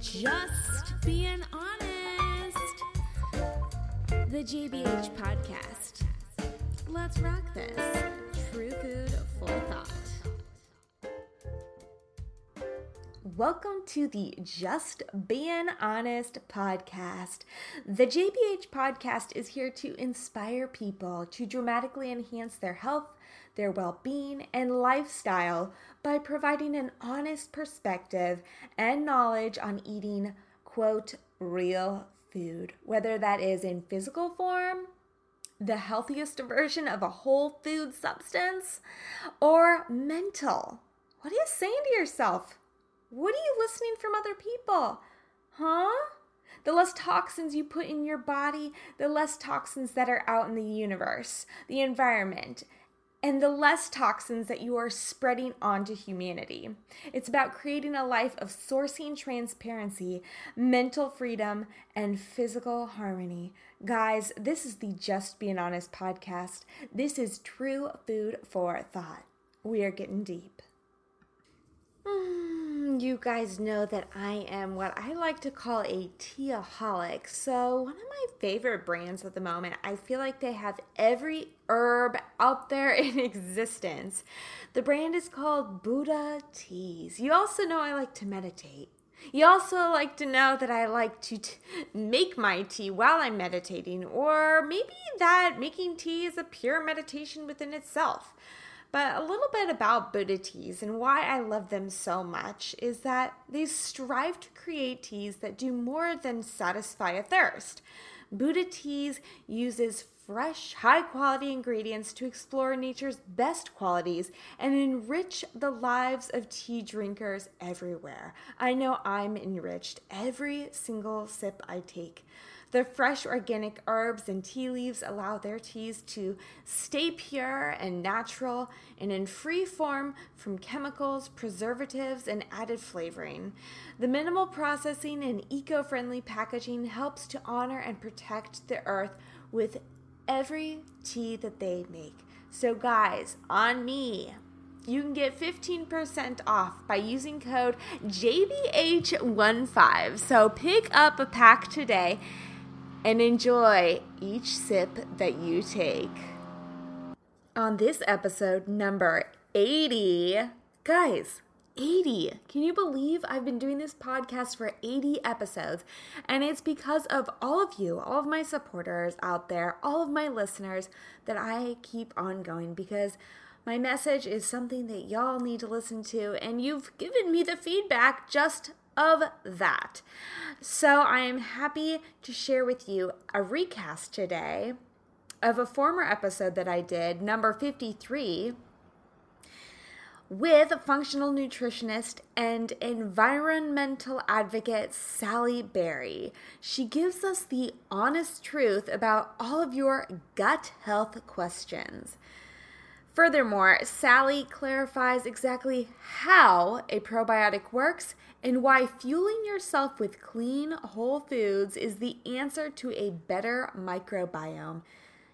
Just being honest. The JBH podcast. Let's rock this. True food, full thought. Welcome to the Just Being Honest podcast. The JBH podcast is here to inspire people to dramatically enhance their health, their well being, and lifestyle by providing an honest perspective and knowledge on eating, quote, real food, whether that is in physical form, the healthiest version of a whole food substance, or mental. What are you saying to yourself? What are you listening from other people? Huh? The less toxins you put in your body, the less toxins that are out in the universe, the environment, and the less toxins that you are spreading onto humanity. It's about creating a life of sourcing transparency, mental freedom, and physical harmony. Guys, this is the Just Being Honest podcast. This is true food for thought. We are getting deep. Mm, you guys know that I am what I like to call a teaholic. So, one of my favorite brands at the moment, I feel like they have every herb out there in existence. The brand is called Buddha Teas. You also know I like to meditate. You also like to know that I like to t- make my tea while I'm meditating, or maybe that making tea is a pure meditation within itself. But a little bit about Buddha teas and why I love them so much is that they strive to create teas that do more than satisfy a thirst. Buddha teas uses fresh, high quality ingredients to explore nature's best qualities and enrich the lives of tea drinkers everywhere. I know I'm enriched every single sip I take. The fresh organic herbs and tea leaves allow their teas to stay pure and natural and in free form from chemicals, preservatives, and added flavoring. The minimal processing and eco friendly packaging helps to honor and protect the earth with every tea that they make. So, guys, on me, you can get 15% off by using code JBH15. So pick up a pack today and enjoy each sip that you take. On this episode, number 80, guys, 80. Can you believe I've been doing this podcast for 80 episodes? And it's because of all of you, all of my supporters out there, all of my listeners that I keep on going because my message is something that y'all need to listen to, and you've given me the feedback just of that. So I am happy to share with you a recast today of a former episode that I did, number 53, with functional nutritionist and environmental advocate Sally Berry. She gives us the honest truth about all of your gut health questions. Furthermore, Sally clarifies exactly how a probiotic works and why fueling yourself with clean, whole foods is the answer to a better microbiome.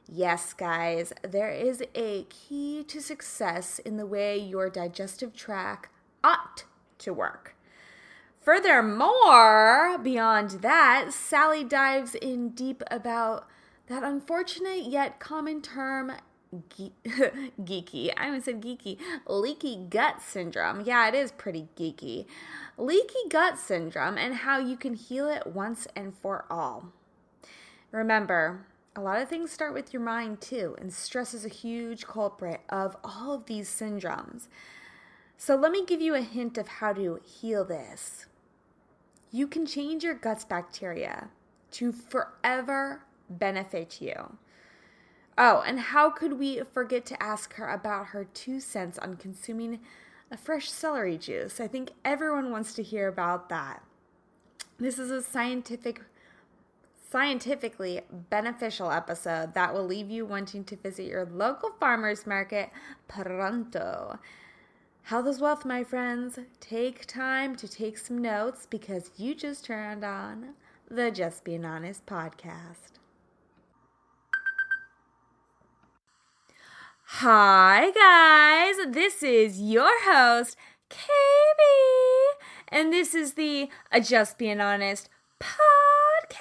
Yes, guys, there is a key to success in the way your digestive tract ought to work. Furthermore, beyond that, Sally dives in deep about that unfortunate yet common term ge- geeky. I even said geeky. Leaky gut syndrome. Yeah, it is pretty geeky. Leaky gut syndrome and how you can heal it once and for all. Remember, a lot of things start with your mind too, and stress is a huge culprit of all of these syndromes. So, let me give you a hint of how to heal this. You can change your gut's bacteria to forever benefit you. Oh, and how could we forget to ask her about her two cents on consuming a fresh celery juice? I think everyone wants to hear about that. This is a scientific scientifically beneficial episode that will leave you wanting to visit your local farmers market pronto. Health is wealth, my friends. Take time to take some notes because you just turned on the Just Being Honest podcast. Hi, guys. This is your host, KB. and this is the A Just Being Honest podcast.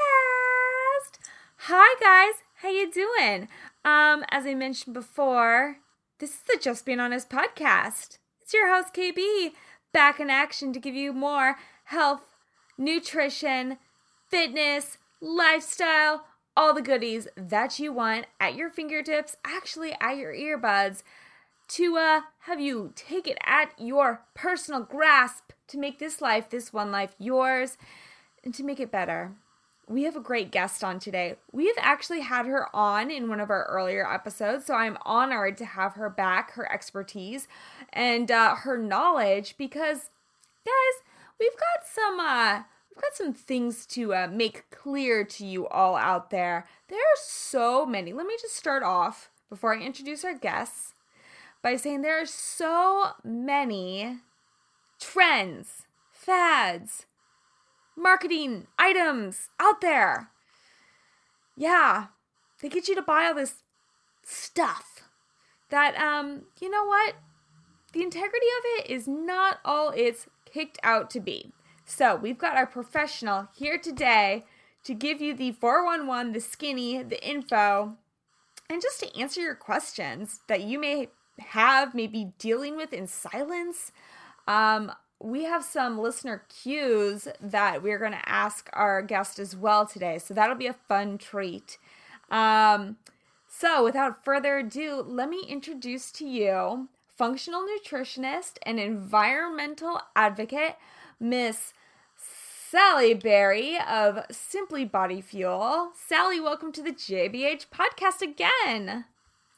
Hi guys, how you doing? Um, as I mentioned before, this is the Just Being Honest podcast. It's your host KB back in action to give you more health, nutrition, fitness, lifestyle, all the goodies that you want at your fingertips, actually at your earbuds, to uh, have you take it at your personal grasp to make this life, this one life, yours, and to make it better. We have a great guest on today. We've actually had her on in one of our earlier episodes, so I'm honored to have her back, her expertise, and uh, her knowledge because, guys, we've got some uh, we've got some things to uh, make clear to you all out there. There are so many. Let me just start off before I introduce our guests by saying there are so many trends, fads, marketing items out there. Yeah, they get you to buy all this stuff that, um, you know what? The integrity of it is not all it's kicked out to be. So we've got our professional here today to give you the 411, the skinny, the info, and just to answer your questions that you may have, maybe dealing with in silence. Um, we have some listener cues that we're going to ask our guest as well today. So that'll be a fun treat. Um, so without further ado, let me introduce to you functional nutritionist and environmental advocate, Miss Sally Berry of Simply Body Fuel. Sally, welcome to the JBH podcast again.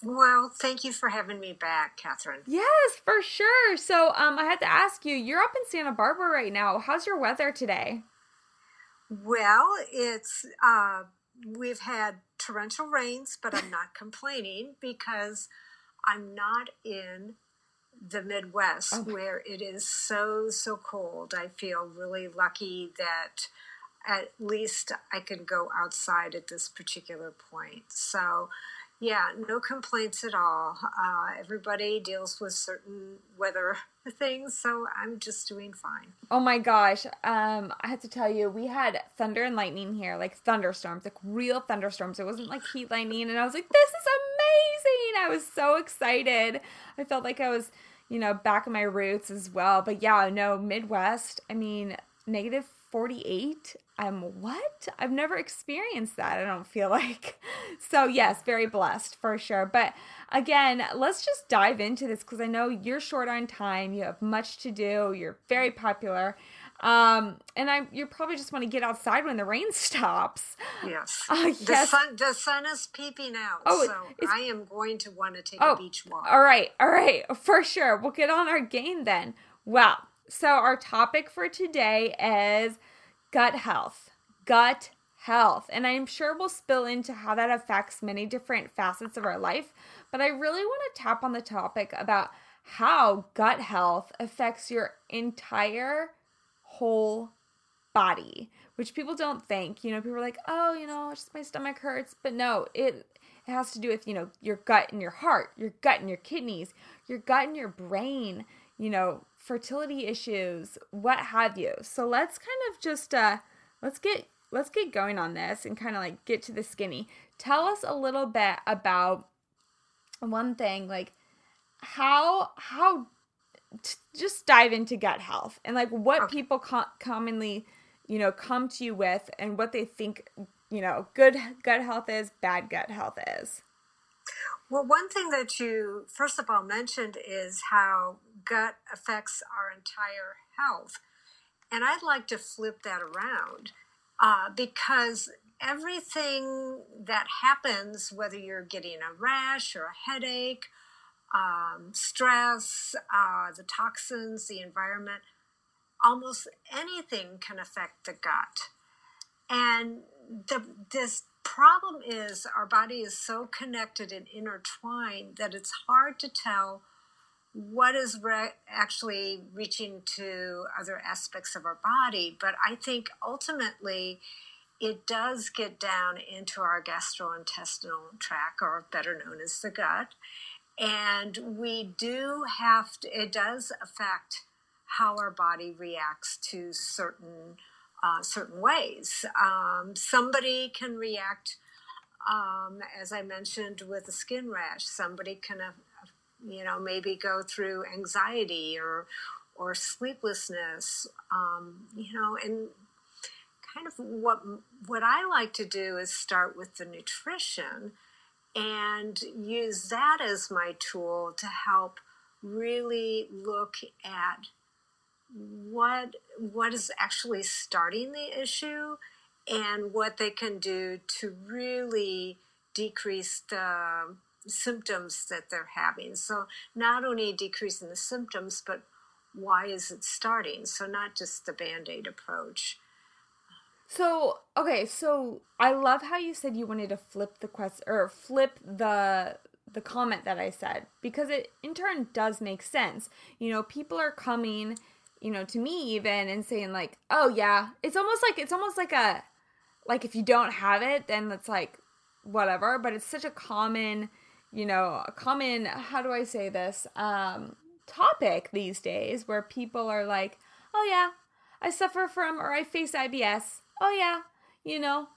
Well, thank you for having me back, Catherine. Yes, for sure. So, um, I had to ask you, you're up in Santa Barbara right now. How's your weather today? Well, it's uh, we've had torrential rains, but I'm not complaining because I'm not in the Midwest Okay. where it is so so cold. I feel really lucky that at least I can go outside at this particular point. So, yeah, no complaints at all. Uh, everybody deals with certain weather things, so I'm just doing fine. Oh my gosh. Um, I have to tell you, we had thunder and lightning here, like thunderstorms, like real thunderstorms. It wasn't like heat lightning, and I was like, this is amazing. I was so excited. I felt like I was, you know, back in my roots as well. But yeah, no, Midwest, I mean, negative 48. Um, what? I've never experienced that, I don't feel like. So, yes, very blessed for sure. But again, let's just dive into this because I know you're short on time. You have much to do. You're very popular. Um, and I, you probably just want to get outside when the rain stops. Yes. Uh, The sun the sun is peeping out, Oh, so I am going to want to take Oh, a beach walk. All right, all right, for sure. We'll get on our game then. Well, so our topic for today is gut health. Gut health. And I'm sure we'll spill into how that affects many different facets of our life. But I really want to tap on the topic about how gut health affects your entire whole body, which people don't think. You know, people are like, oh, you know, it's just my stomach hurts. But no, it it has to do with, you know, your gut and your heart, your gut and your kidneys, your gut and your brain, you know, fertility issues, what have you. So let's kind of just uh let's get let's get going on this and kind of like get to the skinny. Tell us a little bit about one thing like how how t- just dive into gut health and like what Okay. people co- commonly you know come to you with and what they think you know good gut health is bad gut health is Well, one thing that you first of all mentioned is how gut affects our entire health. And I'd like to flip that around uh, because everything that happens, whether you're getting a rash or a headache, um, stress, uh, the toxins, the environment, almost anything can affect the gut. And the, this problem is our body is so connected and intertwined that it's hard to tell what is re- actually reaching to other aspects of our body. But I think ultimately it does get down into our gastrointestinal tract, or better known as the gut. And we do have to, it does affect how our body reacts to certain uh, certain ways. Um, somebody can react, um, as I mentioned, with a skin rash. Somebody can, uh, you know, maybe go through anxiety or or sleeplessness. Um, you know, and kind of what what I like to do is start with the nutrition and use that as my tool to help really look at what what is actually starting the issue and what they can do to really decrease the symptoms that they're having. So not only decreasing the symptoms, but why is it starting? So not just the band-aid approach. So okay, so I love how you said you wanted to flip the quest or flip the the comment that I said because it in turn does make sense. You know, people are coming you know, to me even and saying like, "Oh yeah, it's almost like it's almost like a like if you don't have it, then it's like whatever, but it's such a common, you know, a common how do I say this? um topic these days where people are like, "Oh yeah, I suffer from or I face IBS. Oh yeah, you know,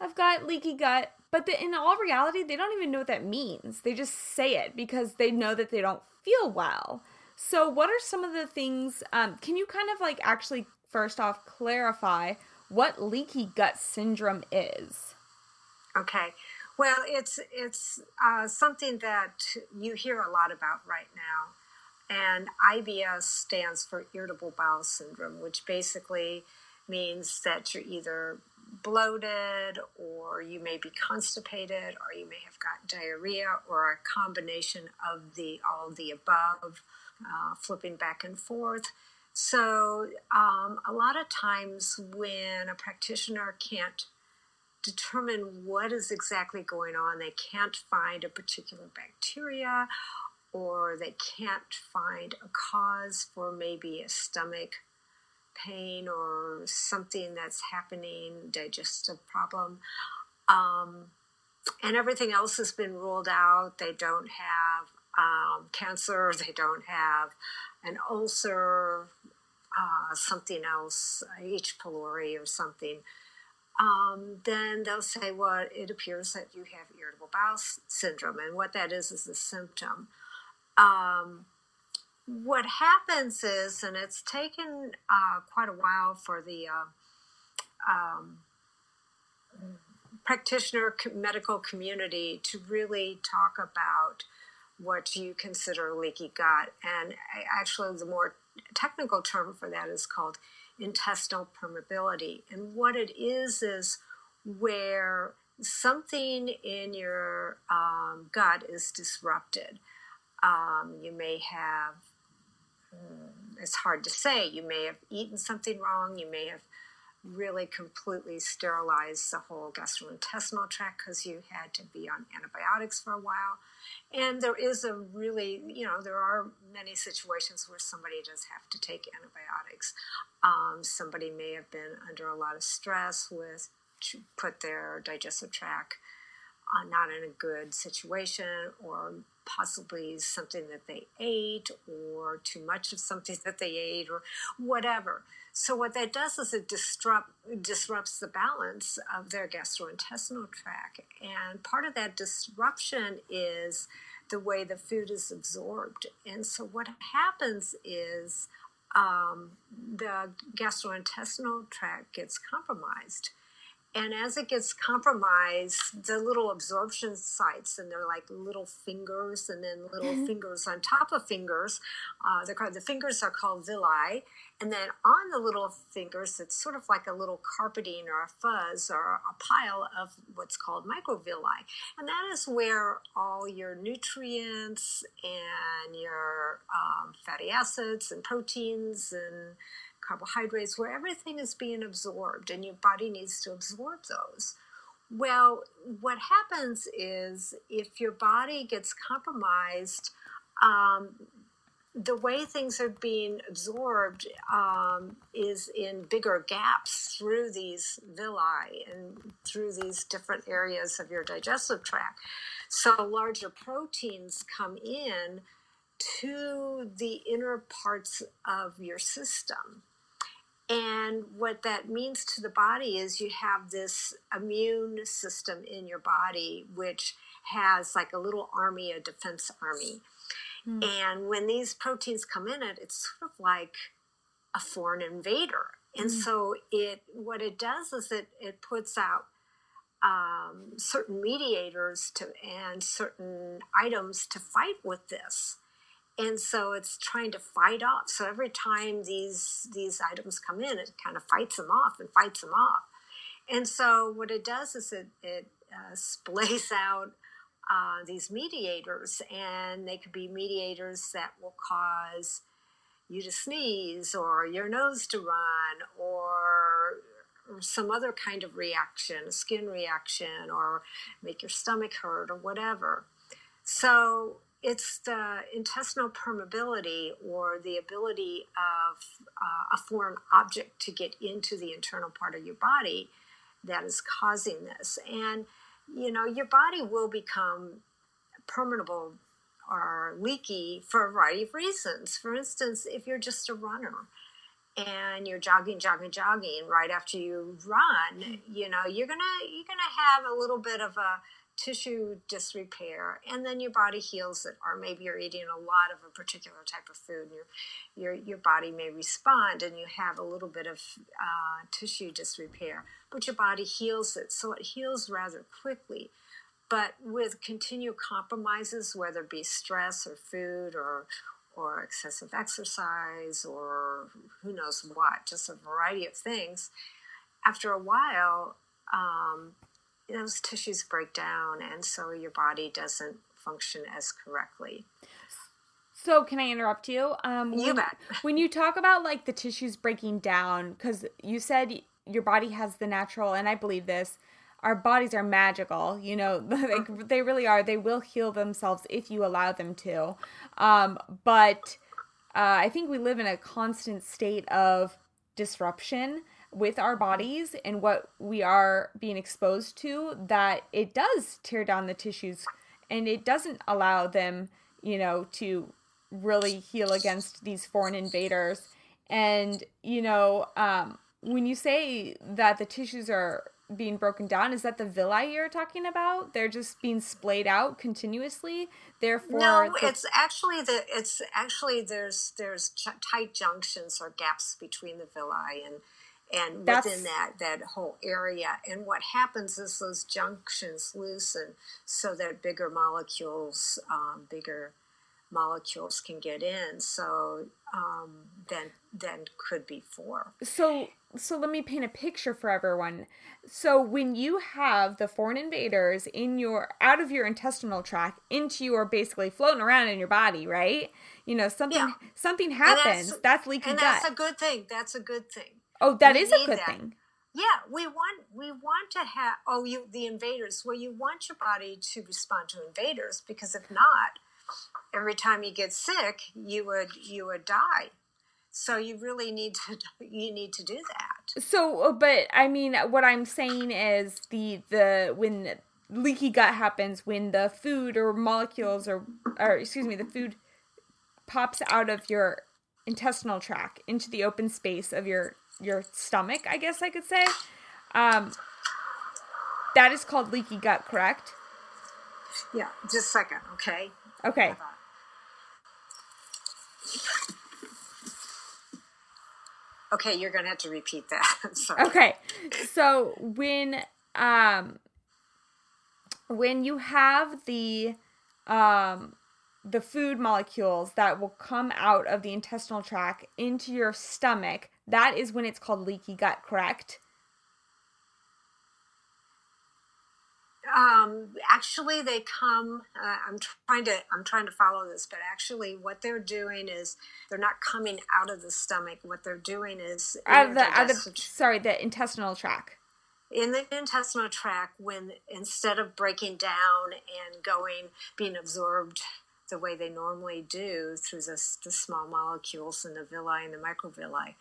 I've got leaky gut." But the, in all reality, they don't even know what that means. They just say it because they know that they don't feel well. So, what are some of the things? Um, can you kind of like actually first off clarify what leaky gut syndrome is? Okay. Well, it's it's uh, something that you hear a lot about right now, and IBS stands for irritable bowel syndrome, which basically means that you're either bloated or you may be constipated or you may have got diarrhea or a combination of the all of the above uh, flipping back and forth. So, um, a lot of times when a practitioner can't determine what is exactly going on, they can't find a particular bacteria or they can't find a cause for maybe a stomach pain or something that's happening, digestive problem. Um, and everything else has been ruled out. They don't have um, cancer, they don't have an ulcer, uh, something else, H. pylori or something, um, then they'll say, well, it appears that you have irritable bowel syndrome. And what that is is a symptom. Um, what happens is, and it's taken uh, quite a while for the uh, um, practitioner medical community to really talk about what you consider leaky gut. And actually, the more technical term for that is called intestinal permeability. And what it is is where something in your um, gut is disrupted. Um, you may have, mm, it's hard to say, you may have eaten something wrong, you may have really completely sterilized the whole gastrointestinal tract because you had to be on antibiotics for a while. And there is a really, you know, there are many situations where somebody does have to take antibiotics. Um, somebody may have been under a lot of stress with put their digestive tract uh, not in a good situation or possibly something that they ate or too much of something that they ate or whatever. So what that does is it disrupt disrupts the balance of their gastrointestinal tract, and part of that disruption is the way the food is absorbed. And so what happens is um, the gastrointestinal tract gets compromised. And as it gets compromised, the little absorption sites, and they're like little fingers, and then little mm-hmm. fingers on top of fingers. Uh, they're called, the fingers are called villi, and then on the little fingers, it's sort of like a little carpeting or a fuzz or a pile of what's called microvilli, and that is where all your nutrients and your um, fatty acids and proteins and carbohydrates, where everything is being absorbed and your body needs to absorb those. Well, what happens is if your body gets compromised, um, the way things are being absorbed um, is in bigger gaps through these villi and through these different areas of your digestive tract. So larger proteins come in to the inner parts of your system. And what that means to the body is you have this immune system in your body, which has like a little army, a defense army. Mm. And when these proteins come in it, it's sort of like a foreign invader. And mm. so it what it does is it it puts out um, certain mediators to and certain items to fight with this and so it's trying to fight off so every time these these items come in it kind of fights them off and fights them off and so what it does is it, it uh, splays out uh, these mediators and they could be mediators that will cause you to sneeze or your nose to run or some other kind of reaction, skin reaction, or make your stomach hurt, or whatever. So it's the intestinal permeability or the ability of uh, a foreign object to get into the internal part of your body that is causing this. And, you know, your body will become permeable or leaky for a variety of reasons. For instance, if you're just a runner, and you're jogging jogging jogging right after you run you know you're gonna you're gonna have a little bit of a tissue disrepair and then your body heals it or maybe you're eating a lot of a particular type of food and your your, your body may respond and you have a little bit of uh, tissue disrepair but your body heals it so it heals rather quickly but with continued compromises whether it be stress or food or or excessive exercise or who knows what, just a variety of things. After a while, um, those tissues break down, and so your body doesn't function as correctly. So, can I interrupt you? Um, you when, bet. when you talk about like the tissues breaking down, because you said your body has the natural, and I believe this, our bodies are magical you know like they really are they will heal themselves if you allow them to um, but uh, i think we live in a constant state of disruption with our bodies and what we are being exposed to that it does tear down the tissues and it doesn't allow them you know to really heal against these foreign invaders. And you know um, when you say that the tissues are being broken down is that the villi you're talking about? They're just being splayed out continuously? Therefore no the- it's actually the it's actually there's there's ch- tight junctions or gaps between the villi and and That's- within that that whole area. And what happens is those junctions loosen so that bigger molecules um, bigger molecules can get in. So um, then then could be four so so let me paint a picture for everyone. So when you have the foreign invaders in your out of your intestinal tract into your basically floating around in your body right? You know something Yeah. something happens that's, leaking. and gut. that's a good thing. That's a good thing oh that we is a good that. thing Yeah, we want we want to have oh you the invaders. Well, you want your body to respond to invaders because if not, every time you get sick, you would you would die. So you really need to you need to do that. So, uh, but I mean, what I'm saying is the the when leaky gut happens when the food or molecules or or excuse me, the food pops out of your intestinal tract into the open space of your your stomach, I guess I could say. Um, that is called leaky gut, correct? Yeah, just a second, okay? Okay. Okay, you're gonna have to repeat that. Sorry. Okay. So when um when you have the um the food molecules that will come out of the intestinal tract into your stomach, that is when it's called leaky gut, correct? Um, actually, they come. Uh, I'm trying to. I'm trying to follow this, but actually, what they're doing is they're not coming out of the stomach. What they're doing is Out of the out of sorry, the intestinal tract. in the intestinal tract when instead of breaking down and going being absorbed the way they normally do through the, the small molecules and the villi and the microvilli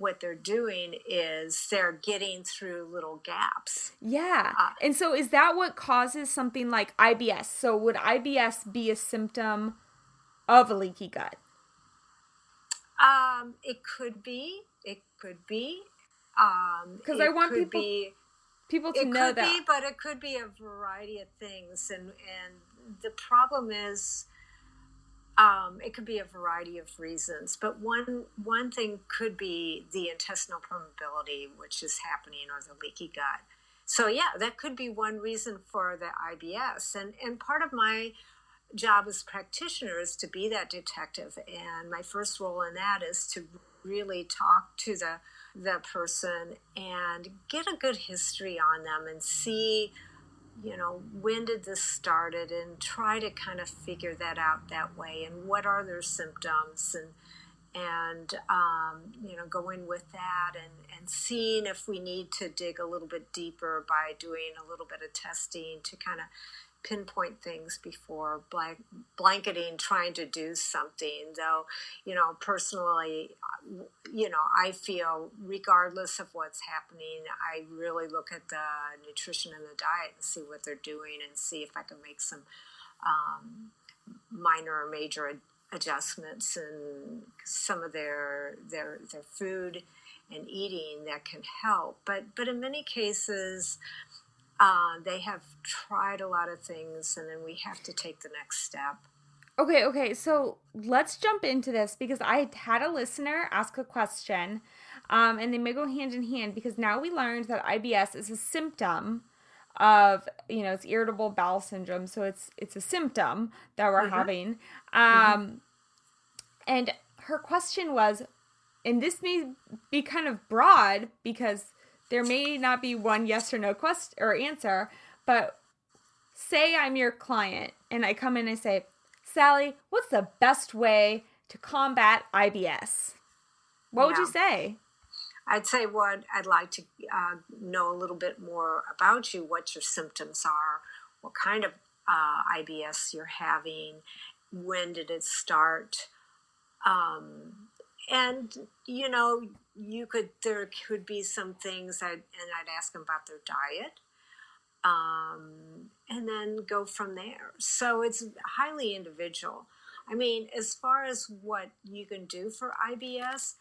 what they're doing is they're getting through little gaps Yeah. Uh, and so is that what causes something like IBS? So would IBS be a symptom of a leaky gut? Um, it could be. It could be. Um, Because it I want people be. people to It know could that. be, but it could be a variety of things, and and the problem is, um, it could be a variety of reasons. But one one thing could be the intestinal permeability, which is happening, or the leaky gut. So yeah, that could be one reason for the IBS, and and part of my job as practitioner is to be that detective and my first role in that is to really talk to the the person and get a good history on them and see you know when did this started and try to kind of figure that out that way and what are their symptoms and and um, you know going with that and and seeing if we need to dig a little bit deeper by doing a little bit of testing to kind of pinpoint things before blank, blanketing trying to do something though you know personally you know i feel regardless of what's happening i really look at the nutrition and the diet and see what they're doing and see if i can make some um, minor or major adjustments in some of their their their food and eating that can help. But but in many cases uh, they have tried a lot of things and then we have to take the next step Okay, okay. So let's jump into this because I had a listener ask a question, um, and they may go hand in hand because now we learned that IBS is a symptom of you know it's irritable bowel syndrome. So it's it's a symptom that we're having. Um, And her question was, and this may be kind of broad because there may not be one yes or no question or answer, but say I'm your client and I come in and say, Sally, what's the best way to combat IBS? What would you say? I'd say what I'd like to uh, know a little bit more about you, what your symptoms are, what kind of uh, IBS you're having, when did it start, um, and you know you could there could be some things I'd, and I'd ask them about their diet, um, and then go from there. So it's highly individual. I mean, as far as what you can do for IBS,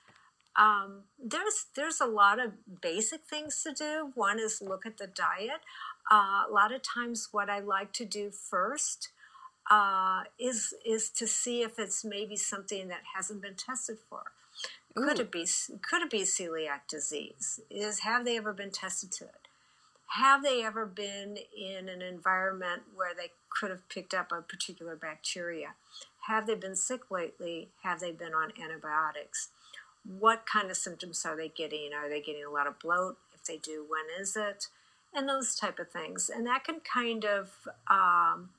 um, there's there's a lot of basic things to do. One is look at the diet. Uh, a lot of times, what I like to do first uh, is is to see if it's maybe something that hasn't been tested for. Could Ooh. it be could it be celiac disease? Is have they ever been tested to it? Have they ever been in an environment where they could have picked up a particular bacteria? Have they been sick lately? Have they been on antibiotics? What kind of symptoms are they getting? Are they getting a lot of bloat? If they do, when is it? And those type of things. And that can kind of, um,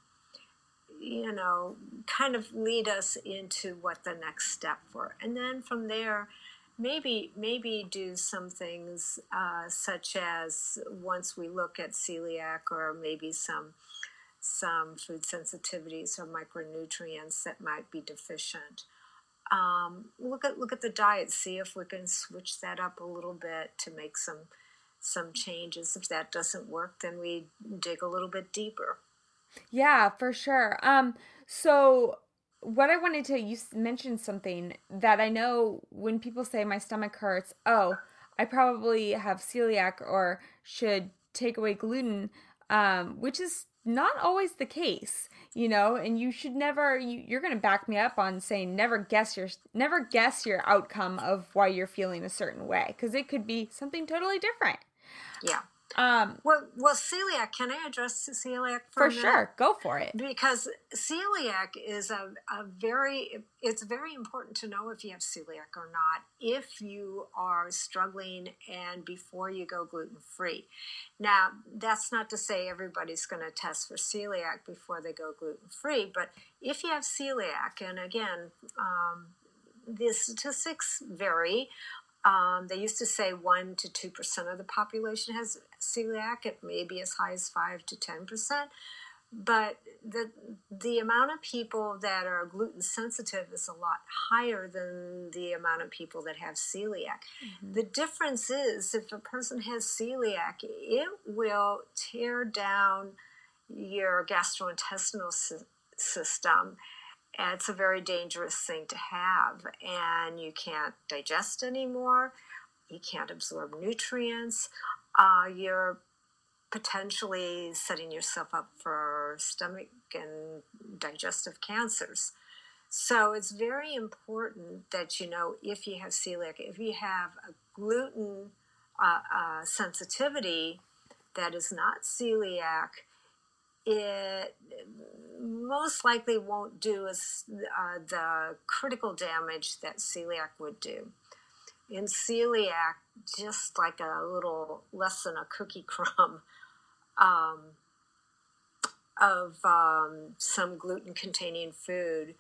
you know, kind of lead us into what the next step for. And then from there, maybe maybe do some things uh, such as once we look at celiac or maybe some some food sensitivities or micronutrients that might be deficient. Um, look at look at the diet, see if we can switch that up a little bit to make some some changes. If that doesn't work, then we dig a little bit deeper. Yeah, for sure. Um, so what I wanted to you mentioned something that I know when people say my stomach hurts, oh, I probably have celiac or should take away gluten, um, which is not always the case, you know, and you should never you, you're gonna back me up on saying never guess your never guess your outcome of why you're feeling a certain way because it could be something totally different. Yeah. Um, Well, well, celiac. Can I address celiac for, for sure, go for it. because celiac is a, a very it's very important to know if you have celiac or not if you are struggling and before you go gluten free now that's not to say everybody's going to test for celiac before they go gluten free but if you have celiac and again um, the statistics vary um, they used to say 1 to 2% of the population has celiac. It may be as high as 5 to 10%. But the, the amount of people that are gluten sensitive is a lot higher than the amount of people that have celiac. The difference is if a person has celiac, it will tear down your gastrointestinal sy- system it's a very dangerous thing to have, and you can't digest anymore. You can't absorb nutrients. Uh, you're potentially setting yourself up for stomach and digestive cancers. So it's very important that you know if you have celiac, if you have a gluten uh, uh, sensitivity that is not celiac, it most likely won't do uh, the critical damage that celiac would do. In celiac, just like a little less than a cookie crumb um, of um, some gluten containing food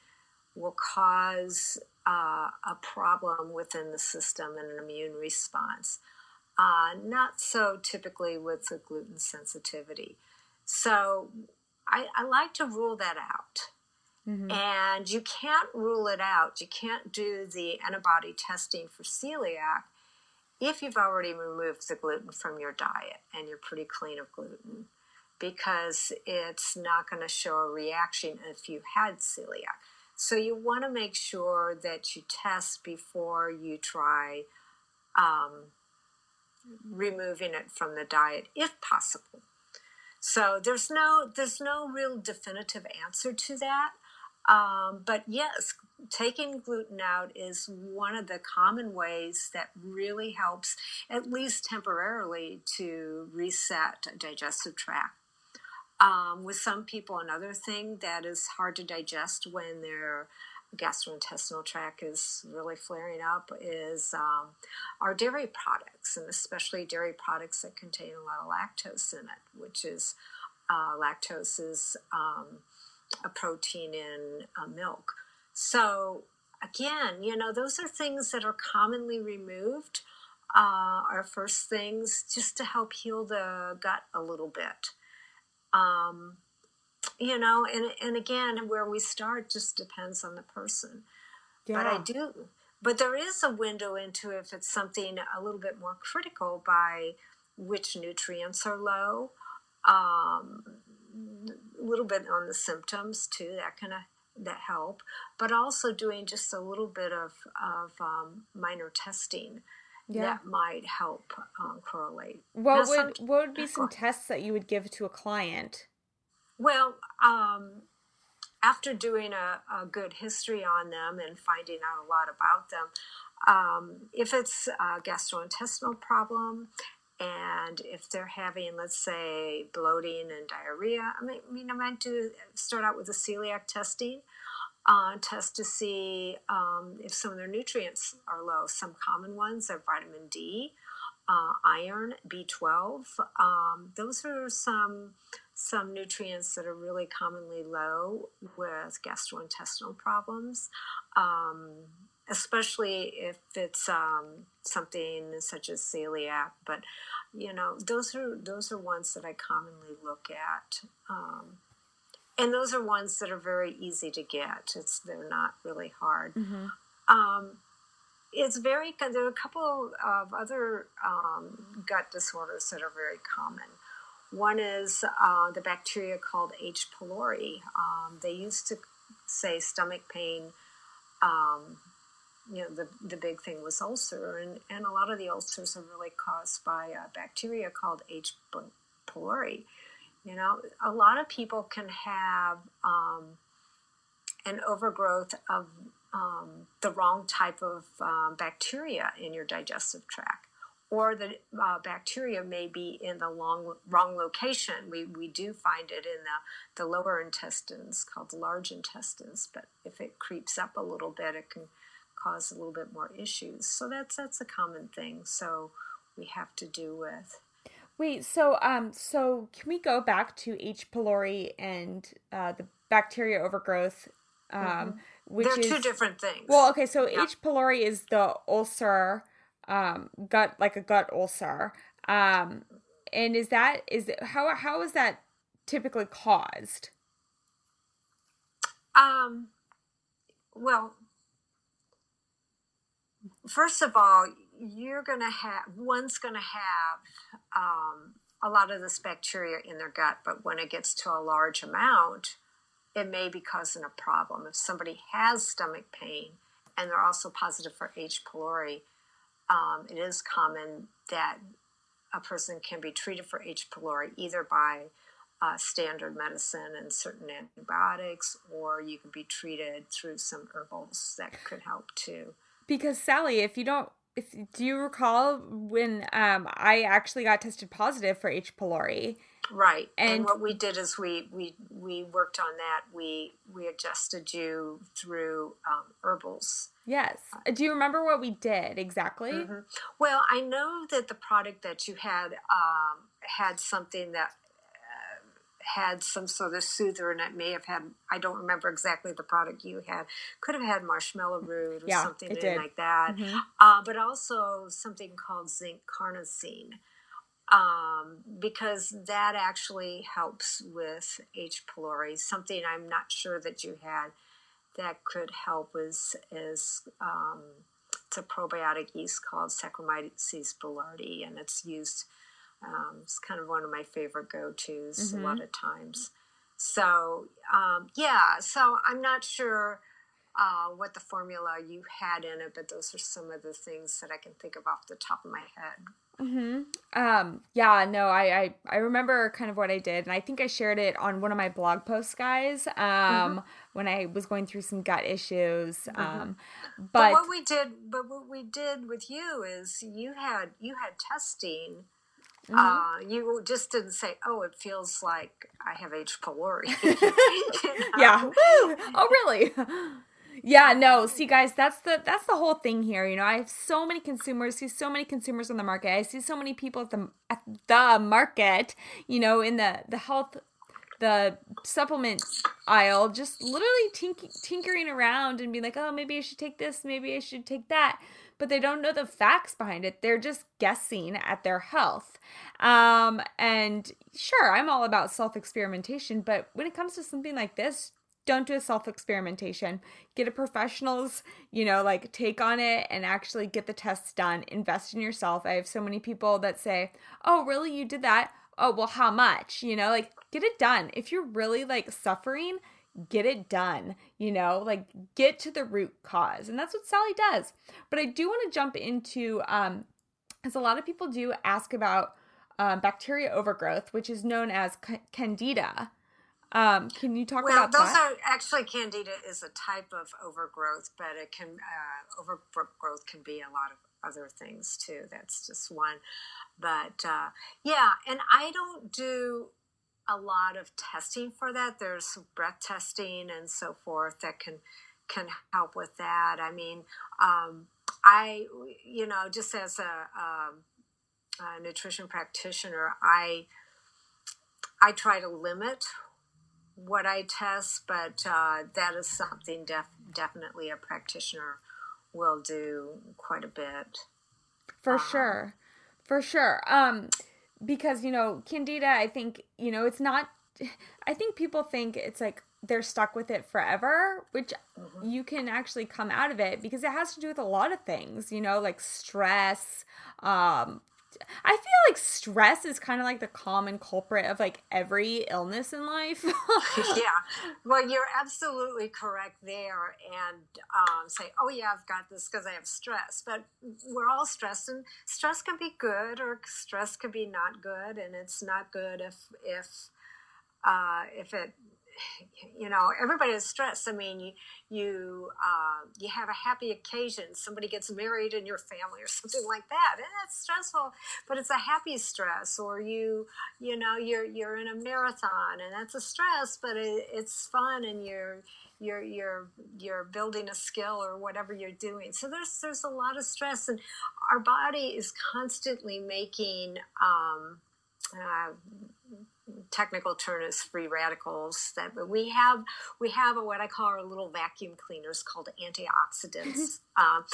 will cause uh, a problem within the system and an immune response. Uh, not so typically with the gluten sensitivity. So I, I like to rule that out. Mm-hmm. And you can't rule it out. You can't do the antibody testing for celiac if you've already removed the gluten from your diet and you're pretty clean of gluten, because it's not going to show a reaction if you had celiac. So you want to make sure that you test before you try um, removing it from the diet, if possible. So there's no there's no real definitive answer to that. Um, but yes, taking gluten out is one of the common ways that really helps, at least temporarily, to reset a digestive tract. Um, with some people, another thing that is hard to digest when their gastrointestinal tract is really flaring up is um, our dairy products, and especially dairy products that contain a lot of lactose in it, which is uh, lactose is um, a protein in uh, milk. So, again, you know, those are things that are commonly removed. Uh, our first things just to help heal the gut a little bit. Um, you know, and and again, where we start just depends on the person. Yeah. But I do, but there is a window into if it's something a little bit more critical by which nutrients are low. Um, a little bit on the symptoms too. That kind of that help, but also doing just a little bit of of um, minor testing yeah. that might help um, correlate. What now, would some, what would be some tests that you would give to a client? Well, um, after doing a, a, good history on them and finding out a lot about them, um, if it's a gastrointestinal problem and if they're having, let's say, bloating and diarrhea, I mean, I, mean, I might do start out with a celiac testing. Uh, test to see um, if some of their nutrients are low. Some common ones are vitamin D, uh, iron, B12. Um, those are some some nutrients that are really commonly low with gastrointestinal problems. Um, especially if it's um, something such as celiac. But you know, those are those are ones that I commonly look at, um, and those are ones that are very easy to get. It's they're not really hard. Mm-hmm. Um, it's very there are a couple of other um, gut disorders that are very common. One is uh, the bacteria called H. pylori. Um, they used to say stomach pain um, you know, the, the big thing was ulcer, and, and a lot of the ulcers are really caused by a bacteria called H. pylori. You know, a lot of people can have um, an overgrowth of um, the wrong type of um, bacteria in your digestive tract, or the uh, bacteria may be in the long, wrong location. We, we do find it in the, the lower intestines called the large intestines, but if it creeps up a little bit, it can cause a little bit more issues. So that's that's a common thing. So we have to do with. Wait, so um, so can we go back to H. pylori and uh, the bacteria overgrowth? Um, mm-hmm. which They're is, two different things. Well, okay, so yeah. H. pylori is the ulcer, um, gut like a gut ulcer. Um, and is that is how how is that typically caused? Um, well, first of all, you're going to have one's going to have um, a lot of this bacteria in their gut, but when it gets to a large amount, it may be causing a problem. If somebody has stomach pain and they're also positive for H. pylori, um, it is common that a person can be treated for H. pylori either by uh, standard medicine and certain antibiotics, or you can be treated through some herbals that could help too. Because Sally, if you don't, if do you recall when um, I actually got tested positive for H. pylori? Right, and, and, what we did is we we we worked on that. We we adjusted you through um, herbals. Yes. Do you remember what we did exactly? Mm-hmm. Well, I know that the product that you had um, had something that had some sort of soother and it may have had I don't remember exactly the product you had could have had marshmallow root or yeah, something like that mm-hmm. uh, but also something called zinc carnosine um, because that actually helps with H. pylori something I'm not sure that you had that could help is is um, it's a probiotic yeast called Saccharomyces boulardii and it's used um, it's kind of one of my favorite go tos mm-hmm. a lot of times. So, um, yeah, so I'm not sure uh, what the formula you had in it, but those are some of the things that I can think of off the top of my head. Mm-hmm. Um, yeah, no, I, I, I remember kind of what I did, and I think I shared it on one of my blog posts, guys. Um, mm-hmm. when I was going through some gut issues. Mm-hmm. Um, but, but what we did, but what we did with you is you had you had testing Mm-hmm. Uh, you just didn't say, "Oh, it feels like I have H. pylori." Yeah. oh, really? yeah. No. See, guys, that's the that's the whole thing here. You know, I have so many consumers. See so many consumers on the market. I see so many people at the at the market. You know, in the the health the supplement aisle just literally tink- tinkering around and being like, oh, maybe I should take this, maybe I should take that but they don't know the facts behind it. They're just guessing at their health. Um, and sure, I'm all about self experimentation, but when it comes to something like this, don't do a self experimentation. Get a professional's, you know, like take on it and actually get the tests done. Invest in yourself. I have so many people that say, Oh, really? You did that? Oh, well, how much? You know, like get it done. If you're really like suffering, get it done, you know, like get to the root cause. And that's what Sally does. But I do want to jump into, um, as a lot of people do ask about um, bacteria overgrowth, which is known as c- candida. Um, can you talk well, about those that? are actually candida is a type of overgrowth, but it can uh, overgrowth can be a lot of other things too. That's just one, but uh, yeah, and I don't do a lot of testing for that. There's breath testing and so forth that can can help with that. I mean, um, I you know just as a, a, um, a, nutrition practitioner, I I try to limit what I test, but uh, that is something def- definitely a practitioner will do quite a bit. For um, sure, for sure. Um, because you know candida i think you know it's not i think people think it's like they're stuck with it forever which mm-hmm. you can actually come out of it because it has to do with a lot of things you know like stress um I feel like stress is kind of like the common culprit of like every illness in life. yeah. Well, you're absolutely correct there. And um, say, oh, yeah, I've got this because I have stress. But we're all stressed, and stress can be good or stress can be not good. And it's not good if, if, uh, if it you know everybody is stressed. I mean you you uh, you have a happy occasion. Somebody gets married in your family or something like that and that's stressful but it's a happy stress or you you know you're you're in a marathon and that's a stress but it, it's fun and you're you're you're you're building a skill or whatever you're doing. So there's there's a lot of stress and our body is constantly making um, uh, technical term is free radicals that we have. We have a, what I call our little vacuum cleaners called antioxidants. Um,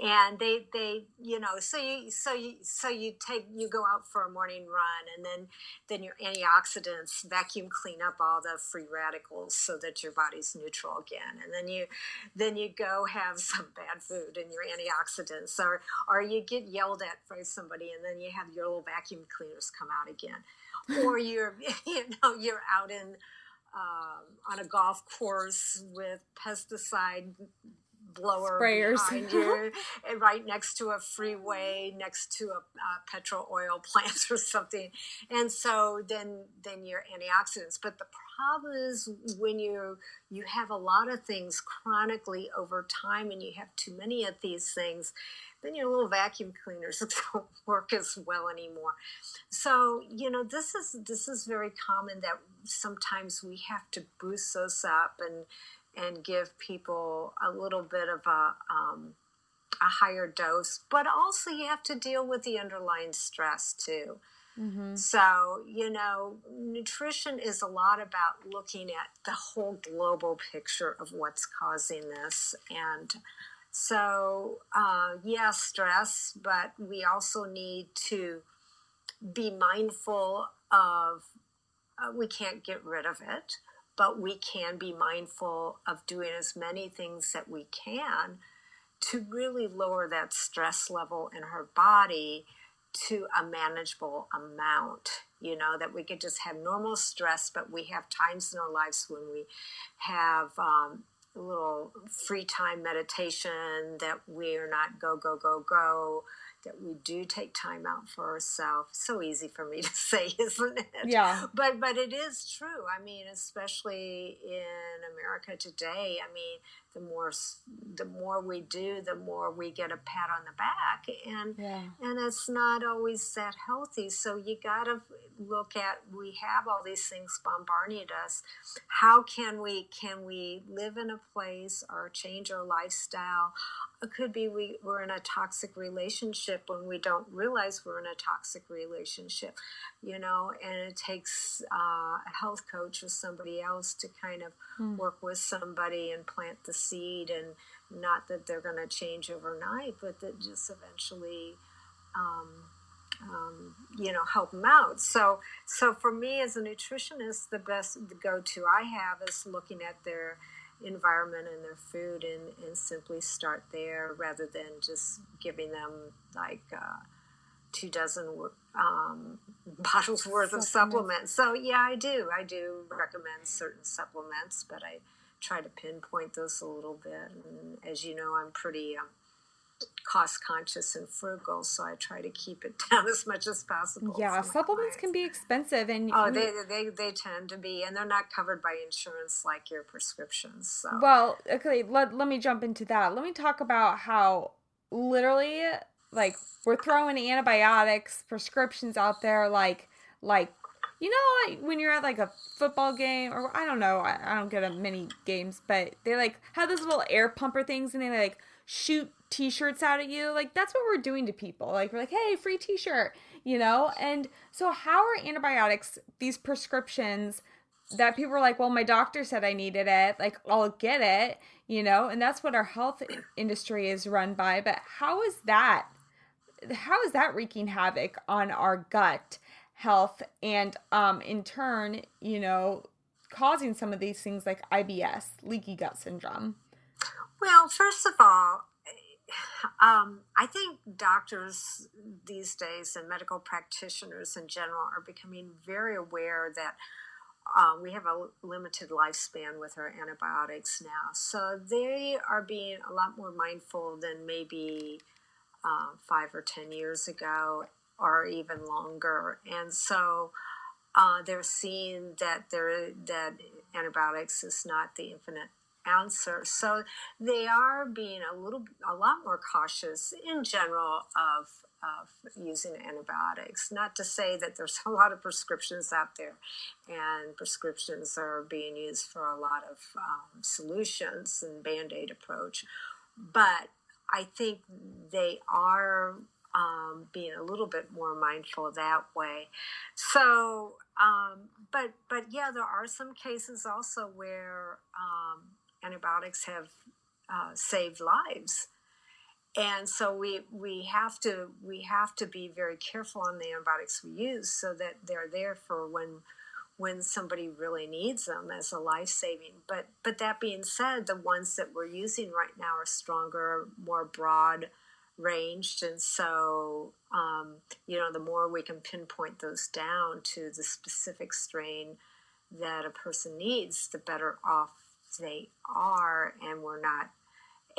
and they they you know so you so you so you take you go out for a morning run and then then your antioxidants vacuum clean up all the free radicals so that your body's neutral again. And then you then you go have some bad food and your antioxidants or or you get yelled at by somebody and then you have your little vacuum cleaners come out again or you're you know you're out in um, on a golf course with pesticide blower Sprayers. behind you, and right next to a freeway, next to a, a petrol oil plant or something. And so then then your antioxidants. But the problem is when you you have a lot of things chronically over time, and you have too many of these things. Then your little vacuum cleaners don't work as well anymore. So you know this is this is very common that sometimes we have to boost those up and and give people a little bit of a um, a higher dose, but also you have to deal with the underlying stress too. Mm-hmm. So, you know, nutrition is a lot about looking at the whole global picture of what's causing this. And so, uh, yeah, stress, but we also need to be mindful of uh, we can't get rid of it but we can be mindful of doing as many things that we can to really lower that stress level in her body to a manageable amount. You know, that we could just have normal stress, but we have times in our lives when we have um, a little free time meditation, that we're not go, go, go, go that we do take time out for ourselves. So easy for me to say, isn't it? Yeah. But but it is true. I mean, especially in America today. I mean, the more the more we do, the more we get a pat on the back, and yeah. and it's not always that healthy. So you got to look at we have all these things bombarding us. How can we can we live in a place or change our lifestyle? It could be we, we're in a toxic relationship when we don't realize we're in a toxic relationship, you know, and it takes uh, a health coach or somebody else to kind of mm. work with somebody and plant the seed and not that they're going to change overnight, but that just eventually, um, um, you know, help them out. So, so for me as a nutritionist, the best the go-to I have is looking at their environment and their food and, and simply start there rather than just giving them like uh, two dozen um, bottles worth supplements. of supplements. So yeah, I do. I do recommend certain supplements, but I try to pinpoint those a little bit. And as you know, I'm pretty um, cost conscious and frugal, so I try to keep it down as much as possible. Yeah, supplements can be expensive, and oh, they, they they tend to be, and they're not covered by insurance like your prescriptions. So well, okay, let let me jump into that. Let me talk about how literally, like, we're throwing antibiotics prescriptions out there, like like you know when you're at like a football game or i don't know i, I don't get a many games but they like have those little air pumper things and they like shoot t-shirts out at you like that's what we're doing to people. Like we're like hey free t-shirt you know? And so how are antibiotics these prescriptions that people are like well my doctor said i needed it like i'll get it you know? And that's what our health industry is run by. But how is that how is that wreaking havoc on our gut health and um in turn you know causing some of these things like ibs leaky gut syndrome? Well first of all um, I think doctors these days and medical practitioners in general are becoming very aware that uh, we have a limited lifespan with our antibiotics now. So they are being a lot more mindful than maybe uh, five or ten years ago, or even longer. And so uh, they're seeing that there that antibiotics is not the infinite answer. So they are being a little, a lot more cautious in general of of using antibiotics. Not to say that there's a lot of prescriptions out there, and prescriptions are being used for a lot of um, solutions and band aid approach, but I think they are um, being a little bit more mindful that way. So, um, but but yeah, there are some cases also where um, antibiotics have uh, saved lives. And so we we have to we have to be very careful on the antibiotics we use so that they're there for when when somebody really needs them as a life saving but but that being said the ones that we're using right now are stronger more broad ranged. And so um, you know the more we can pinpoint those down to the specific strain that a person needs, the better off they are, and we're not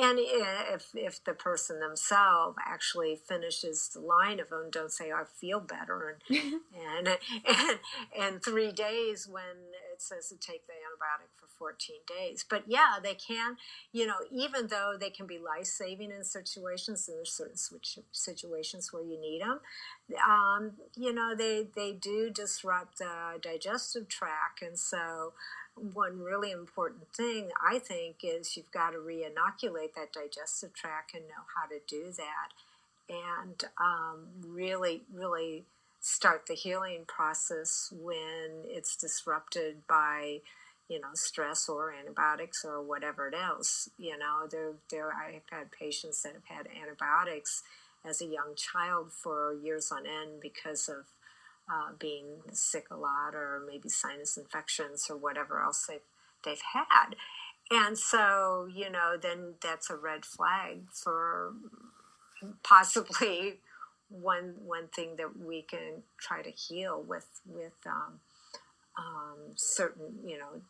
and if if the person themselves actually finishes the line of them, don't say I feel better, and and and and three days when it says to take the antibiotic for 14 days. But yeah, they can, you know, even though they can be life saving in situations, and there's certain situations where you need them. Um, you know, they they do disrupt the digestive tract, and so one really important thing I think is you've got to re-inoculate that digestive tract and know how to do that, and um, really, really start the healing process when it's disrupted by you know stress or antibiotics or whatever else you know. There there i've had patients that have had antibiotics as a young child for years on end because of uh, being sick a lot or maybe sinus infections or whatever else they've, they've had. And so, you know, then that's a red flag for possibly one one thing that we can try to heal with with um, um, certain you know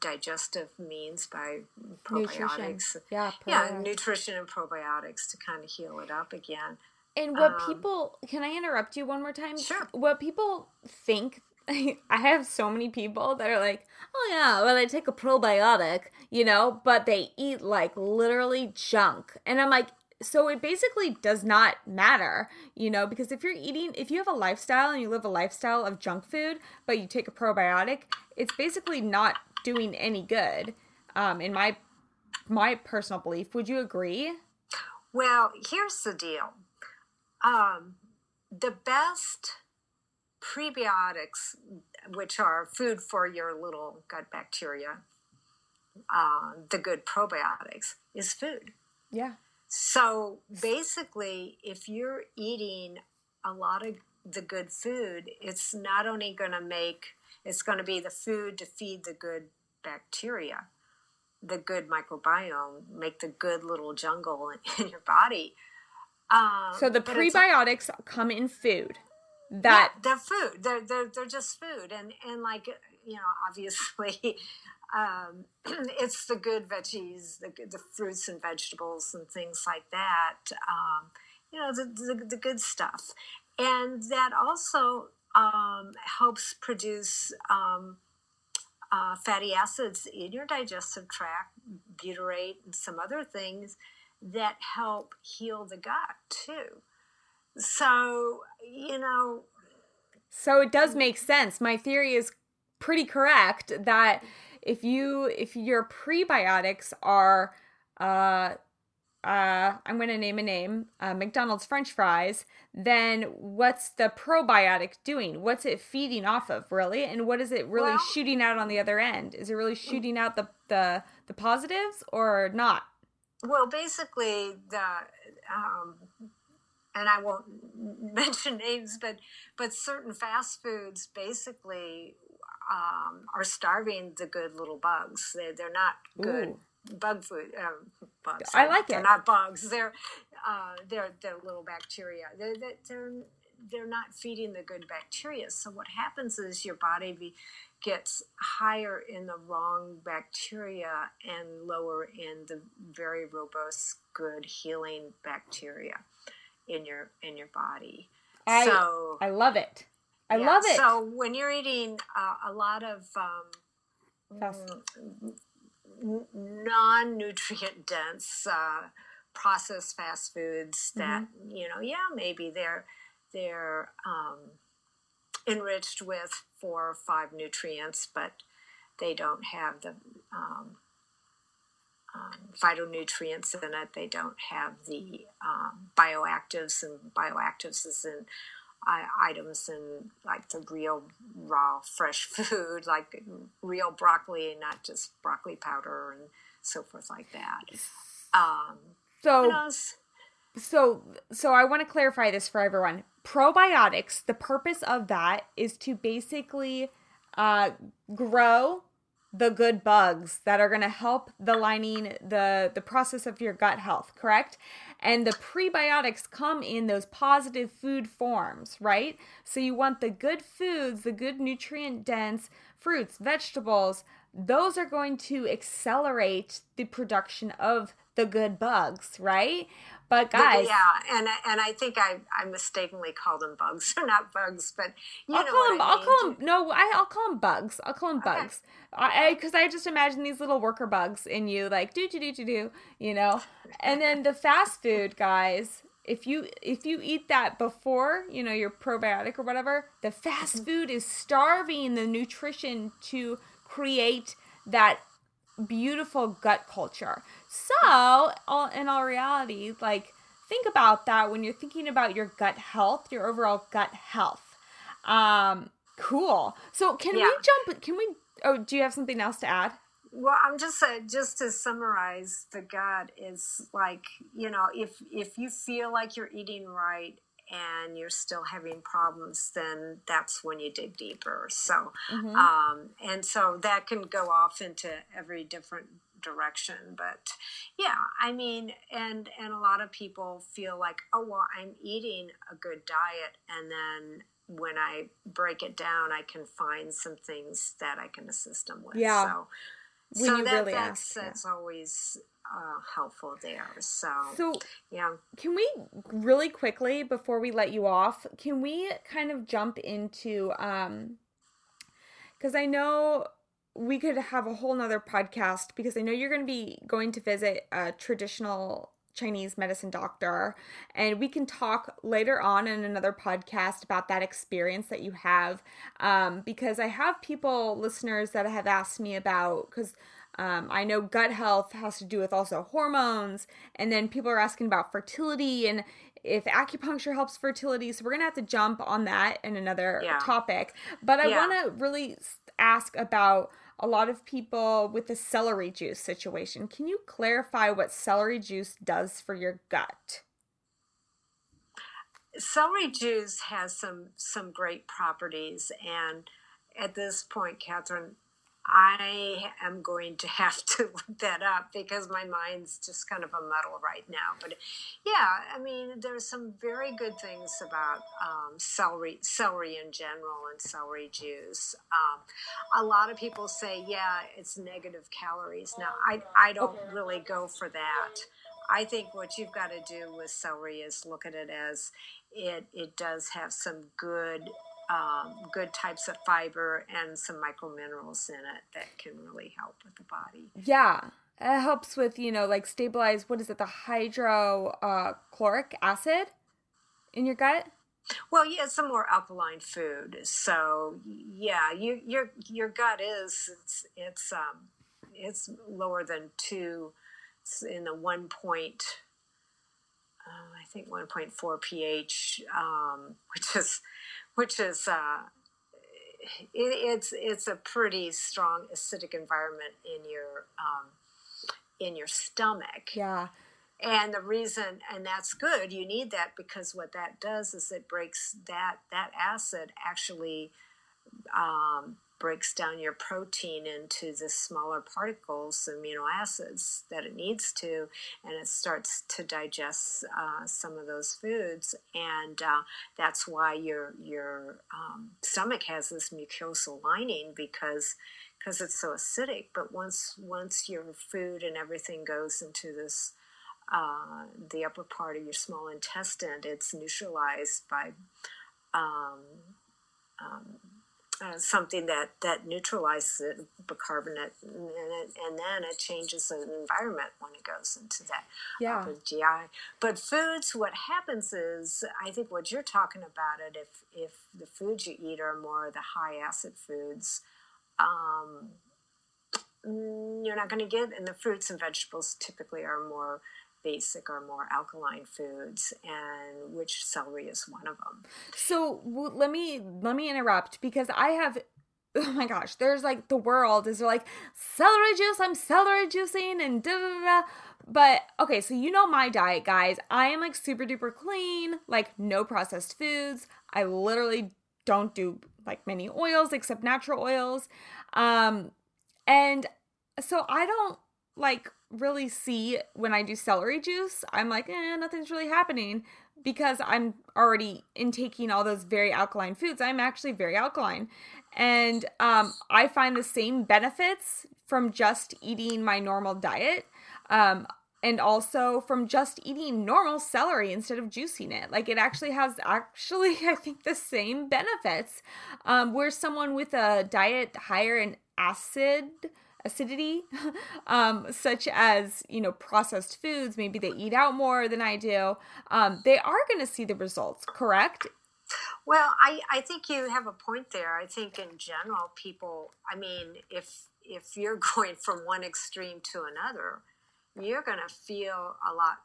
digestive means by probiotics. Nutrition. Yeah, probiotics. yeah, nutrition and probiotics to kind of heal it up again. And what um, people can I interrupt you one more time? Sure. What people think I have so many people that are like, "Oh yeah, well I take a probiotic, you know, but they eat like literally junk." And I'm like, so it basically does not matter, you know, because if you're eating, if you have a lifestyle and you live a lifestyle of junk food, but you take a probiotic, it's basically not doing any good. Um, in my my personal belief, would you agree? Well, here's the deal. Um, the best prebiotics, which are food for your little gut bacteria, uh, the good probiotics, is food. Yeah. So basically, if you're eating a lot of the good food, it's not only going to make, it's going to be the food to feed the good bacteria, the good microbiome, make the good little jungle in your body um, so the prebiotics come in food. That yeah, they're food. They're, they're they're just food, and and like you know, obviously, um, it's the good veggies, the the fruits and vegetables and things like that. Um, you know, the, the, the good stuff, and that also um, helps produce um, uh, fatty acids in your digestive tract, butyrate, and some other things that help heal the gut too. So, you know. So it does make sense. My theory is pretty correct that if you if your prebiotics are uh uh I'm going to name a name, uh, McDonald's french fries, then what's the probiotic doing? What's it feeding off of, really? And what is it really well, shooting out on the other end? Is it really shooting out the the the positives or not? Well, basically, the um, and I won't mention names, but but certain fast foods basically um, are starving the good little bugs. They they're not good Ooh. bug food. Uh, bugs. I like they're it. They're not bugs. They're uh, they're they're little bacteria. They're they're they're not feeding the good bacteria. So what happens is your body be, gets higher in the wrong bacteria and lower in the very robust, good healing bacteria in your in your body. I, so I love it. I yeah, love it. So when you're eating uh, a lot of um, non-nutrient dense uh, processed fast foods, that mm-hmm. you know, yeah, maybe they're they're um, enriched with four or five nutrients, but they don't have the um, um, phytonutrients in it. They don't have the um, bioactives, and bioactives is in uh, items in like the real raw fresh food, like real broccoli, not just broccoli powder and so forth like that. Um, so, so, so I want to clarify this for everyone probiotics, the purpose of that is to basically uh, grow the good bugs that are going to help the lining the the process of your gut health correct? And the prebiotics come in those positive food forms right? So you want the good foods the good nutrient dense fruits vegetables those are going to accelerate the production of the good bugs right but guys, yeah, and and I think I I mistakenly called them bugs. They're not bugs, but you I'll know call them. I I'll call them. No, I, I'll call them bugs. I'll call them Okay. bugs. I because I, just imagine these little worker bugs in you, like do do do do do, you know. And then the fast food guys. If you if you eat that before you know your probiotic or whatever, the fast Mm-hmm. food is starving the nutrition to create that beautiful gut culture. So, all, in all reality, like think about that when you're thinking about your gut health, your overall gut health. Um, cool. So, can we jump? Can we? Oh, do you have something else to add? Well, I'm just uh, just to summarize, the gut is like you know, if if you feel like you're eating right and you're still having problems, then that's when you dig deeper. So, Mm-hmm. um, and so that can go off into every different direction. But yeah, I mean, and and a lot of people feel like, oh well, I'm eating a good diet, and then when I break it down, I can find some things that I can assist them with. Yeah. So, When so that, really that's ask, yeah. that's always uh, helpful there. So, So, yeah, can we really quickly before we let you off? Can we kind of jump into um because I know we could have a whole nother podcast because I know you're going to be going to visit a traditional Chinese medicine doctor, and we can talk later on in another podcast about that experience that you have. Um, because I have people, listeners, that have asked me about because um, I know gut health has to do with also hormones, and then people are asking about fertility and if acupuncture helps fertility. So we're gonna have to jump on that in another Yeah. topic. But I Yeah. want to really ask about a lot of people with the celery juice situation. Can you clarify what celery juice does for your gut? celery juice has some some great properties, and at this point, Catherine, I am going to have to look that up because my mind's just kind of a muddle right now. But yeah, I mean, there's some very good things about um, celery, celery in general, and celery juice. Um, a lot of people say, yeah, it's negative calories. Now, I I don't really go for that. I think what you've got to do with celery is look at it as it it does have some good um, good types of fiber and some microminerals in it that can really help with the body. Yeah, it helps with you know like stabilize. What is it? The hydrochloric acid in your gut. Well, yeah, it's a more alkaline food, so yeah, you, your your gut is it's it's um it's lower than two. It's in the one point. Uh, I think 1.4 pH, um, which is, which is, uh, it, it's it's a pretty strong acidic environment in your um, in your stomach. Yeah. And the reason, and that's good, you need that because what that does is it breaks that that acid actually um, breaks down your protein into the smaller particles, amino acids that it needs to, and it starts to digest uh, some of those foods, and uh, that's why your your um, stomach has this mucosal lining because because it's so acidic. But once once your food and everything goes into this uh, the upper part of your small intestine, it's neutralized by um, um, uh, something that, that neutralizes it, bicarbonate, and, it, and then it changes the environment when it goes into that Yeah. upper GI. But foods, what happens is, I think what you're talking about it, if, if the foods you eat are more the high acid foods, um, mm, you're not going to get, and the fruits and vegetables typically are more basic or more alkaline foods, and which celery is one of them. So let me let me interrupt because I have oh my gosh, there's like the world is like celery juice, I'm celery juicing and da da. da. But okay, so you know my diet, guys. I am like super duper clean, like no processed foods. I literally don't do like many oils except natural oils. Um and so I don't like really see when I do celery juice, I'm like, eh, nothing's really happening because I'm already intaking all those very alkaline foods. I'm actually very alkaline. And um, I find the same benefits from just eating my normal diet. Um, and also from just eating normal celery instead of juicing it. Like it actually has actually I think the same benefits. Um, where someone with a diet higher in acid acidity, um, such as you know processed foods, maybe they eat out more than I do. Um, they are going to see the results. Correct? Well, I, I think you have a point there. I think in general, people. I mean, if if you're going from one extreme to another, you're going to feel a lot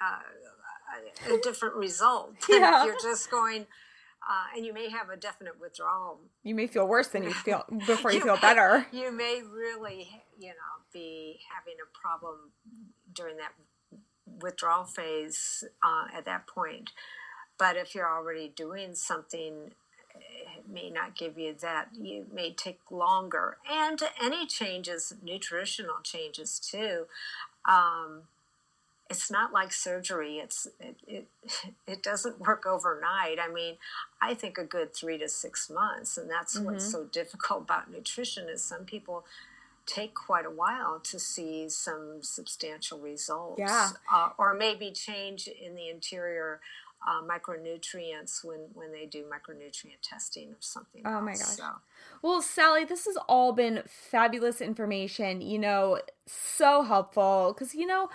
uh, a, different result than yeah. if you're just going uh, and you may have a definite withdrawal. You may feel worse than you feel before you, you feel better. You may really, you know, be having a problem during that withdrawal phase uh, at that point. But if you're already doing something, it may not give you that. You may take longer. And any changes, nutritional changes too. Um, it's not like surgery. It's it, it it doesn't work overnight. I mean, I think a good three to six months, and that's mm-hmm. what's so difficult about nutrition is some people take quite a while to see some substantial results. Yeah. Uh, or maybe change in the interior uh, micronutrients when when they do micronutrient testing or something. Oh my gosh! So. Well, Sally, this has all been fabulous information. You know, so helpful because you know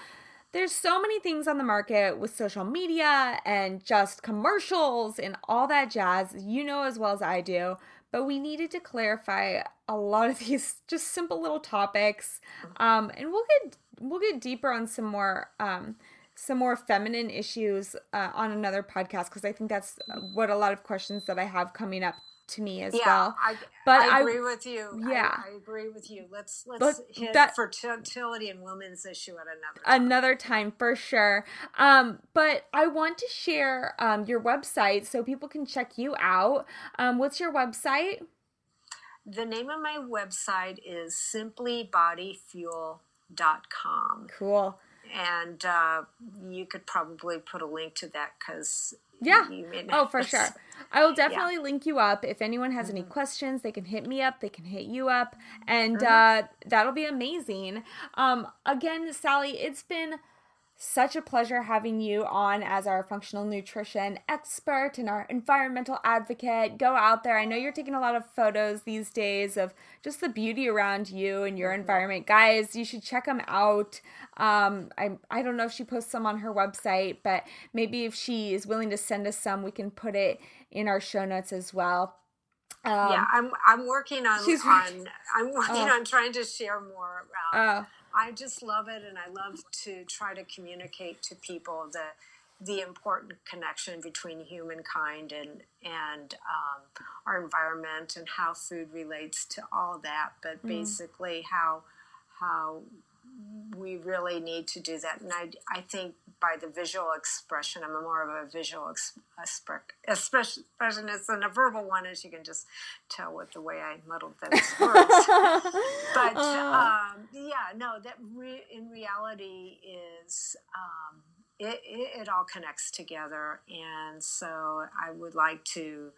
there's so many things on the market with social media and just commercials and all that jazz. You know as well as I do. But we needed to clarify a lot of these just simple little topics. Um, and we'll get we'll get deeper on some more um, some more feminine issues uh, on another podcast because I think that's what a lot of questions that I have coming up to me as yeah, well. I, but I agree I, with you. Yeah, I, I, agree with you. Let's let's but hit that, fertility and women's issue at another time. another time for sure. Um, but I want to share um, your website so people can check you out. Um, what's your website? The name of my website is simplybodyfuel.com. Cool. And uh, you could probably put a link to that because yeah. oh, for sure. I will definitely yeah. link you up. If anyone has mm-hmm. any questions, they can hit me up. They can hit you up, and mm-hmm. uh, that'll be amazing. Um, again, Sally, it's been such a pleasure having you on as our functional nutrition expert and our environmental advocate. Go out there. I know you're taking a lot of photos these days of just the beauty around you and your mm-hmm. environment. Guys, you should check them out. Um, I, I don't know if she posts some on her website, but maybe if she is willing to send us some, we can put it in our show notes as well. Um, yeah, I'm I'm working on on I'm working uh, on trying to share more. Uh, I just love it, and I love to try to communicate to people the the important connection between humankind and and um, our environment and how food relates to all that. But mm. basically, how how we really need to do that. And I, I think by the visual expression, I'm more of a visual expressionist than a verbal one, as you can just tell with the way I muddled those words. but uh. um, yeah, no, that re- in reality is. Um, it, it, it all connects together, and so I would like to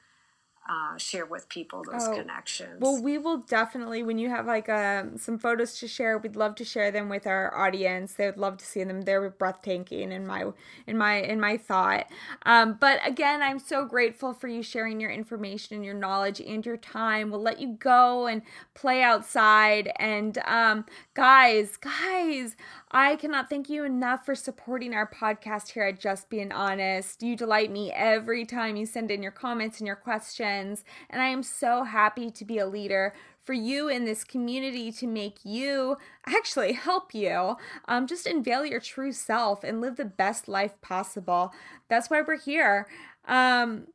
uh, share with people those oh, connections. Well, we will definitely when you have like um, some photos to share, we'd love to share them with our audience. They would love to see them. They're breathtaking in my in my in my thought. Um, but again, I'm so grateful for you sharing your information and your knowledge and your time. We'll let you go and play outside. And um, guys, guys, I cannot thank you enough for supporting our podcast here at Just Being Honest. You delight me every time you send in your comments and your questions, and I am so happy to be a leader for you in this community to make you actually help you um, just unveil your true self and live the best life possible. That's why we're here. Um,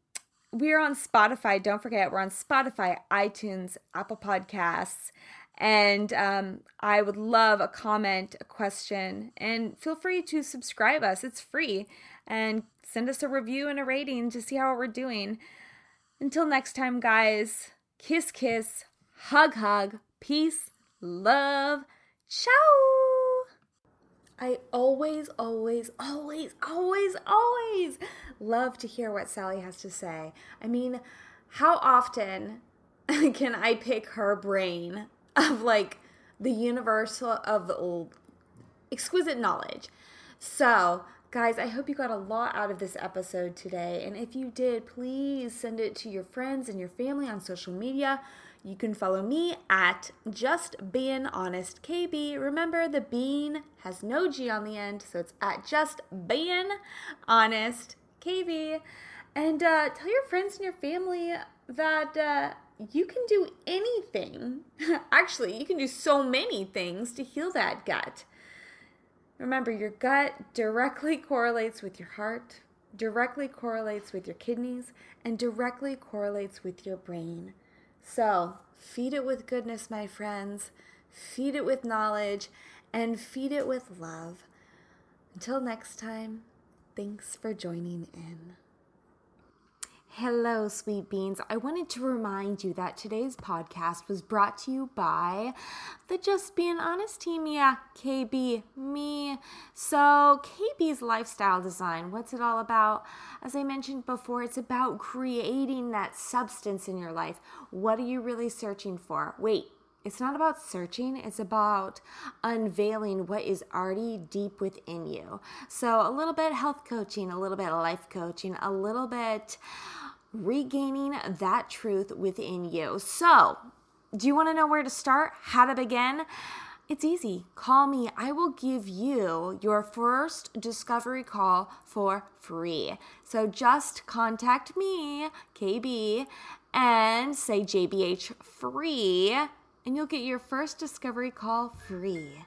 we're on Spotify. Don't forget, we're on Spotify, iTunes, Apple Podcasts. And um, I would love a comment, a question, and feel free to subscribe us. It's free. And send us a review and a rating to see how we're doing. Until next time, guys, kiss, kiss, hug, hug, peace, love. Ciao. I always, always, always, always, always love to hear what Sally has to say. I mean, how often can I pick her brain of like the universal of exquisite knowledge? So, guys, I hope you got a lot out of this episode today. And if you did, please send it to your friends and your family on social media. You can follow me at Just Being Honest KB. Remember, the bean has no G on the end, so it's at Just Being Honest KB. And uh, tell your friends and your family that uh, you can do anything. Actually, you can do so many things to heal that gut. Remember, your gut directly correlates with your heart, directly correlates with your kidneys, and directly correlates with your brain. So, feed it with goodness, my friends. Feed it with knowledge and feed it with love. Until next time, thanks for joining in. Hello, sweet beans. I wanted to remind you that today's podcast was brought to you by the Just Being Honest team. Yeah, KB, me. So, KB's lifestyle design, what's it all about? As I mentioned before, it's about creating that substance in your life. What are you really searching for? Wait, it's not about searching, it's about unveiling what is already deep within you. So, a little bit health coaching, a little bit life coaching, a little bit regaining that truth within you. So, do you want to know where to start? How to begin? It's easy. Call me. I will give you your first discovery call for free. So just contact me, KB, and say JBH free, and you'll get your first discovery call free.